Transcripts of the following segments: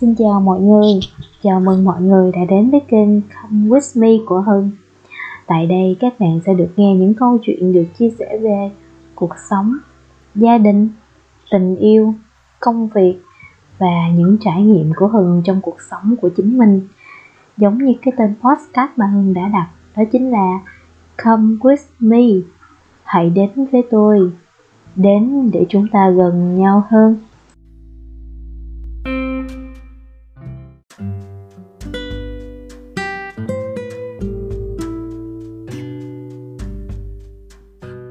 Xin chào mọi người, chào mừng mọi người đã đến với kênh Come With Me của Hưng. Tại đây các bạn sẽ được nghe những câu chuyện được chia sẻ về cuộc sống, gia đình, tình yêu, công việc và những trải nghiệm của Hưng trong cuộc sống của chính mình. Giống như cái tên podcast mà Hưng đã đặt, đó chính là Come With Me. Hãy đến với tôi, đến để chúng ta gần nhau hơn.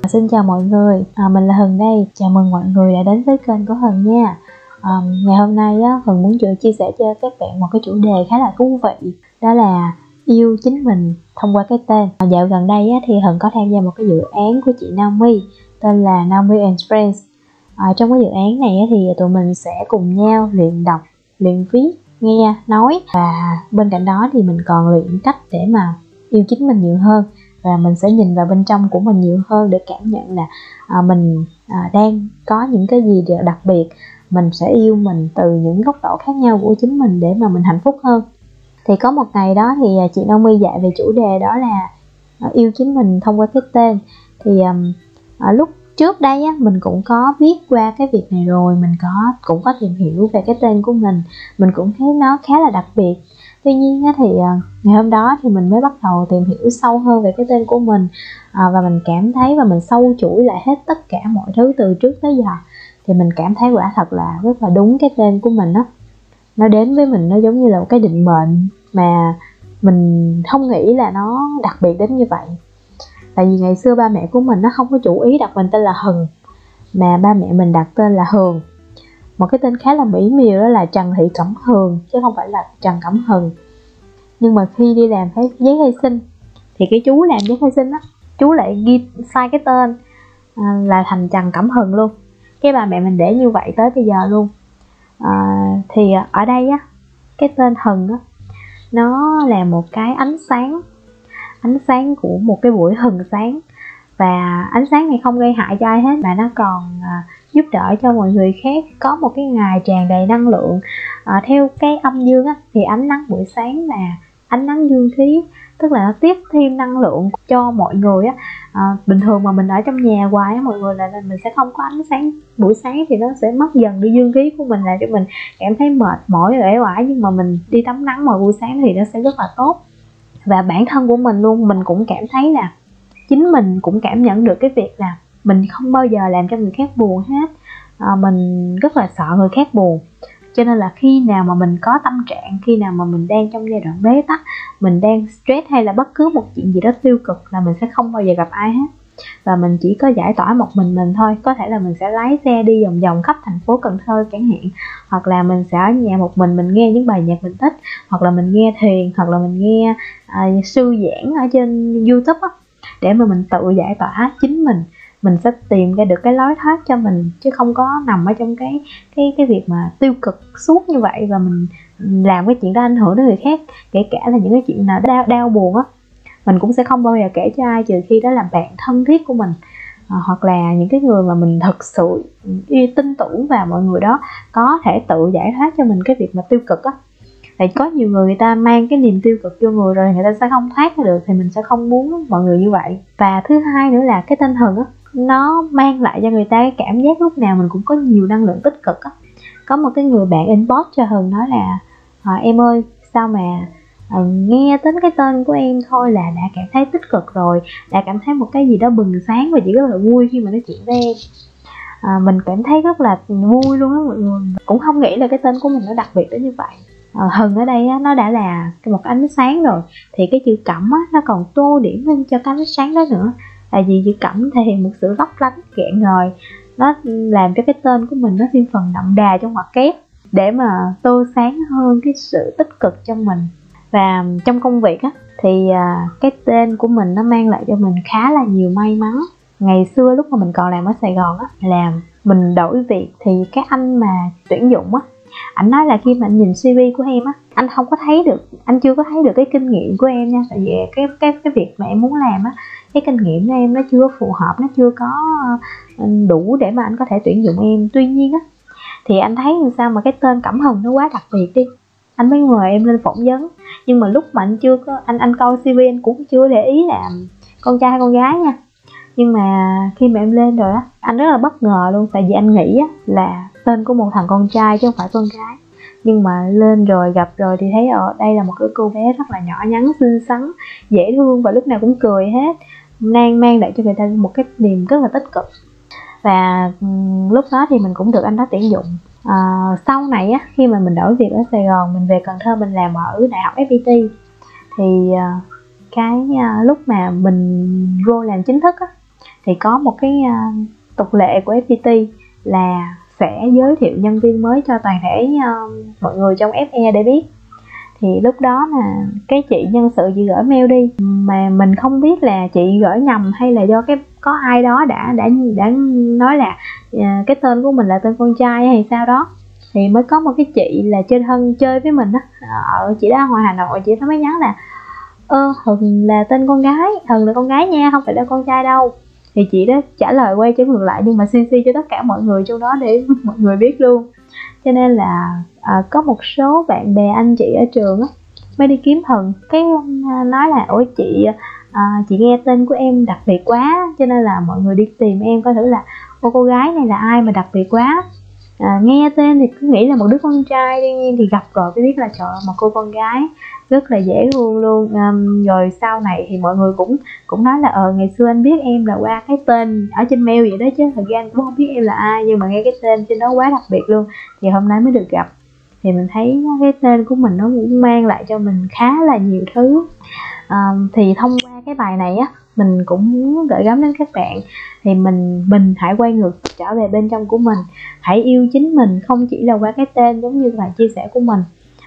Xin chào mọi người, à, mình là Hừng đây, chào mừng mọi người đã đến với kênh của Hừng nha. À, Ngày hôm nay á, Hừng muốn chia sẻ cho các bạn một cái chủ đề khá là thú vị Đó là yêu chính mình thông qua cái tên. À, Dạo gần đây á, thì Hừng có tham gia một cái dự án của chị Naomi Tên là Naomi and Friends. À, Trong cái dự án này á, thì tụi mình sẽ cùng nhau luyện đọc, luyện viết, nghe, nói. Và bên cạnh đó thì mình còn luyện cách để mà yêu chính mình nhiều hơn và mình sẽ nhìn vào bên trong của mình nhiều hơn để cảm nhận là à, mình à, đang có những cái gì đặc biệt. Mình sẽ yêu mình từ những góc độ khác nhau của chính mình để mà mình hạnh phúc hơn. Thì có một ngày đó thì à, chị chị My dạy về chủ đề đó là à, yêu chính mình thông qua cái tên. Thì à, lúc trước đây á, mình cũng có viết qua cái việc này rồi mình có cũng có tìm hiểu về cái tên của mình. Mình cũng thấy nó khá là đặc biệt tuy nhiên á, thì à, ngày hôm đó thì mình mới bắt đầu tìm hiểu sâu hơn về cái tên của mình à, và mình cảm thấy và mình sâu chuỗi lại hết tất cả mọi thứ từ trước tới giờ. Thì mình cảm thấy quả thật là rất là đúng cái tên của mình á. Nó đến với mình nó giống như là một cái định mệnh mà mình không nghĩ là nó đặc biệt đến như vậy. Tại vì ngày xưa ba mẹ của mình nó không có chủ ý đặt mình tên là hừng mà ba mẹ mình đặt tên là hường một cái tên khá là mỹ miều đó là trần thị cẩm hường chứ không phải là trần cẩm hừng. Nhưng mà khi đi làm cái giấy khai sinh thì cái chú làm giấy khai sinh á chú lại ghi sai cái tên à, là thành trần cẩm hừng luôn. Cái bà mẹ mình để như vậy tới bây giờ luôn. À, thì ở đây á cái tên hừng á nó là một cái ánh sáng ánh sáng của một cái buổi hừng sáng. Và ánh sáng này không gây hại cho ai hết mà nó còn à, giúp đỡ cho mọi người khác có một cái ngày tràn đầy năng lượng. À, theo cái âm dương á, thì ánh nắng buổi sáng là ánh nắng dương khí tức là nó tiếp thêm năng lượng cho mọi người á. À, bình thường mà mình ở trong nhà hoài á mọi người là mình sẽ không có ánh sáng buổi sáng thì nó sẽ mất dần đi dương khí của mình làm cho mình cảm thấy mệt mỏi uể oải. Nhưng mà mình đi tắm nắng vào buổi sáng thì nó sẽ rất là tốt. Và bản thân của mình luôn mình cũng cảm thấy là chính mình cũng cảm nhận được cái việc là mình không bao giờ làm cho người khác buồn hết. À, mình rất là sợ người khác buồn. Cho nên là khi nào mà mình có tâm trạng khi nào mà mình đang trong giai đoạn bế tắc mình đang stress hay là bất cứ một chuyện gì đó tiêu cực là mình sẽ không bao giờ gặp ai hết. Và mình chỉ có giải tỏa một mình mình thôi. Có thể là mình sẽ lái xe đi vòng vòng khắp thành phố cần thơ chẳng hạn hoặc là mình sẽ ở nhà một mình mình nghe những bài nhạc mình thích hoặc là mình nghe thiền hoặc là mình nghe à, sư giảng ở trên youtube á để mà mình tự giải tỏa chính mình mình sẽ tìm ra được cái lối thoát cho mình chứ không có nằm ở trong cái cái cái việc mà tiêu cực suốt như vậy và mình ừ, làm cái chuyện đó ảnh hưởng đến người khác kể cả là những cái chuyện nào đau đau buồn á. Mình cũng sẽ không bao giờ kể cho ai trừ khi đó là bạn thân thiết của mình à, hoặc là những cái người mà mình thật sự tin tưởng vào mọi người đó có thể tự giải thoát cho mình cái việc mà tiêu cực á. Tại có nhiều người người ta mang cái niềm tiêu cực vô người rồi người ta sẽ không thoát ra được thì mình sẽ không muốn mọi người như vậy. Và thứ hai nữa là cái tinh thần á nó mang lại cho người ta cái cảm giác lúc nào mình cũng có nhiều năng lượng tích cực á. Có một cái người bạn inbox cho hường nói là à, em ơi sao mà à, nghe đến cái tên của em thôi là đã cảm thấy tích cực rồi đã cảm thấy một cái gì đó bừng sáng và chỉ rất là vui khi mà nói chuyện với em. À, mình cảm thấy rất là vui luôn á mọi người. Cũng không nghĩ là cái tên của mình nó đặc biệt đến như vậy. À, hừng ở đây á, nó đã là một ánh sáng rồi thì cái chữ cẩm á, nó còn tô điểm lên cho cái ánh sáng đó nữa tại vì chữ cẩm thể hiện một sự lấp lánh kẹn ngời, nó làm cho cái tên của mình nó thêm phần đậm đà trong ngoặc kép, để mà tô sáng hơn cái sự tích cực trong mình. Và trong công việc á, thì à, cái tên của mình nó mang lại cho mình khá là nhiều may mắn. Ngày xưa lúc mà mình còn làm ở sài gòn á, làm mình đổi việc thì cái anh mà tuyển dụng á anh nói là khi mà anh nhìn cv của em á, anh không có thấy được, anh chưa có thấy được cái kinh nghiệm của em nha. Tại vì cái cái cái việc mà em muốn làm á cái kinh nghiệm của em nó chưa phù hợp, nó chưa có ờ, đủ để mà anh có thể tuyển dụng em. Tuy nhiên á, thì anh thấy làm sao mà cái tên cẩm hồng nó quá đặc biệt đi. Anh mới mời em lên phỏng vấn. Nhưng mà lúc mà anh chưa có, anh anh coi cv anh cũng chưa để ý là con trai hay con gái nha. Nhưng mà khi mà em lên rồi á, anh rất là bất ngờ luôn. Tại vì anh nghĩ á là tên của một thằng con trai chứ không phải con gái. Nhưng mà lên rồi, gặp rồi thì thấy ở đây là một cái cô bé rất là nhỏ nhắn, xinh xắn, dễ thương và lúc nào cũng cười hết mang mang lại cho người ta một cái niềm rất là tích cực. Và lúc đó thì mình cũng được anh đó tuyển dụng. À, sau này á khi mà mình đổi việc ở Sài Gòn mình về Cần Thơ mình làm ở đại học FPT thì ờ, cái ờ, lúc mà mình vô làm chính thức á thì có một cái tục lệ của FPT là sẽ giới thiệu nhân viên mới cho toàn thể mọi người trong FE để biết thì lúc đó là cái chị nhân sự chị gửi mail đi, mà mình không biết là chị gửi nhầm hay là do cái, có ai đó đã đã đã nói là à, cái tên của mình là tên con trai hay sao đó. Thì mới có một cái chị là trên thân chơi với mình á, ở chị đó ngoài hà nội, chị nó mới nhắn là, ơ hừng là tên con gái hừng là con gái nha, không phải là con trai đâu. Thì chị đó trả lời quay trở ngược lại, nhưng mà cc cho tất cả mọi người trong đó để mọi người biết luôn cho nên là à, có một số bạn bè anh chị ở trường á mới đi kiếm thần. Cái à, nói là ôi chị à, chị nghe tên của em đặc biệt quá cho nên là mọi người đi tìm em coi thử là ô cô gái này là ai mà đặc biệt quá? À, nghe tên thì cứ nghĩ là một đứa con trai tuy nhiên thì gặp rồi mới biết là trời một cô con gái rất là dễ thương luôn. À, rồi sau này thì mọi người cũng cũng nói là ờ ngày xưa anh biết em là qua cái tên ở trên mail vậy đó chứ thật ra anh cũng không biết em là ai nhưng mà nghe cái tên trên đó quá đặc biệt luôn. Thì hôm nay mới được gặp thì mình thấy cái tên của mình nó cũng mang lại cho mình khá là nhiều thứ. À, thì thông qua cái bài này á mình cũng muốn gửi gắm đến các bạn thì mình mình hãy quay ngược trở về bên trong của mình. Hãy yêu chính mình không chỉ là qua cái tên giống như là chia sẻ của mình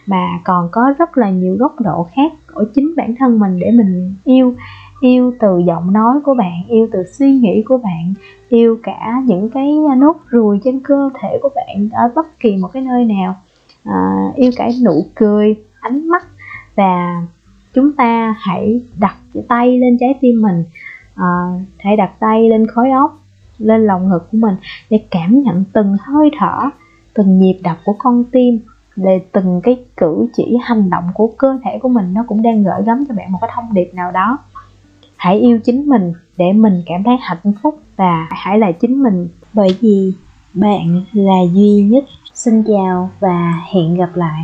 mà còn có rất là nhiều góc độ khác ở chính bản thân mình để mình yêu. Yêu từ giọng nói của bạn yêu từ suy nghĩ của bạn yêu cả những cái nốt ruồi trên cơ thể của bạn ở bất kỳ một cái nơi nào. À, yêu cả nụ cười ánh mắt và chúng ta hãy đặt tay lên trái tim mình à, hãy đặt tay lên khối óc lên lòng ngực của mình để cảm nhận từng hơi thở từng nhịp đập của con tim để từng cái cử chỉ hành động của cơ thể của mình nó cũng đang gửi gắm cho bạn một cái thông điệp nào đó. Hãy yêu chính mình để mình cảm thấy hạnh phúc và hãy là chính mình. Bởi vì bạn là duy nhất. Xin chào và hẹn gặp lại.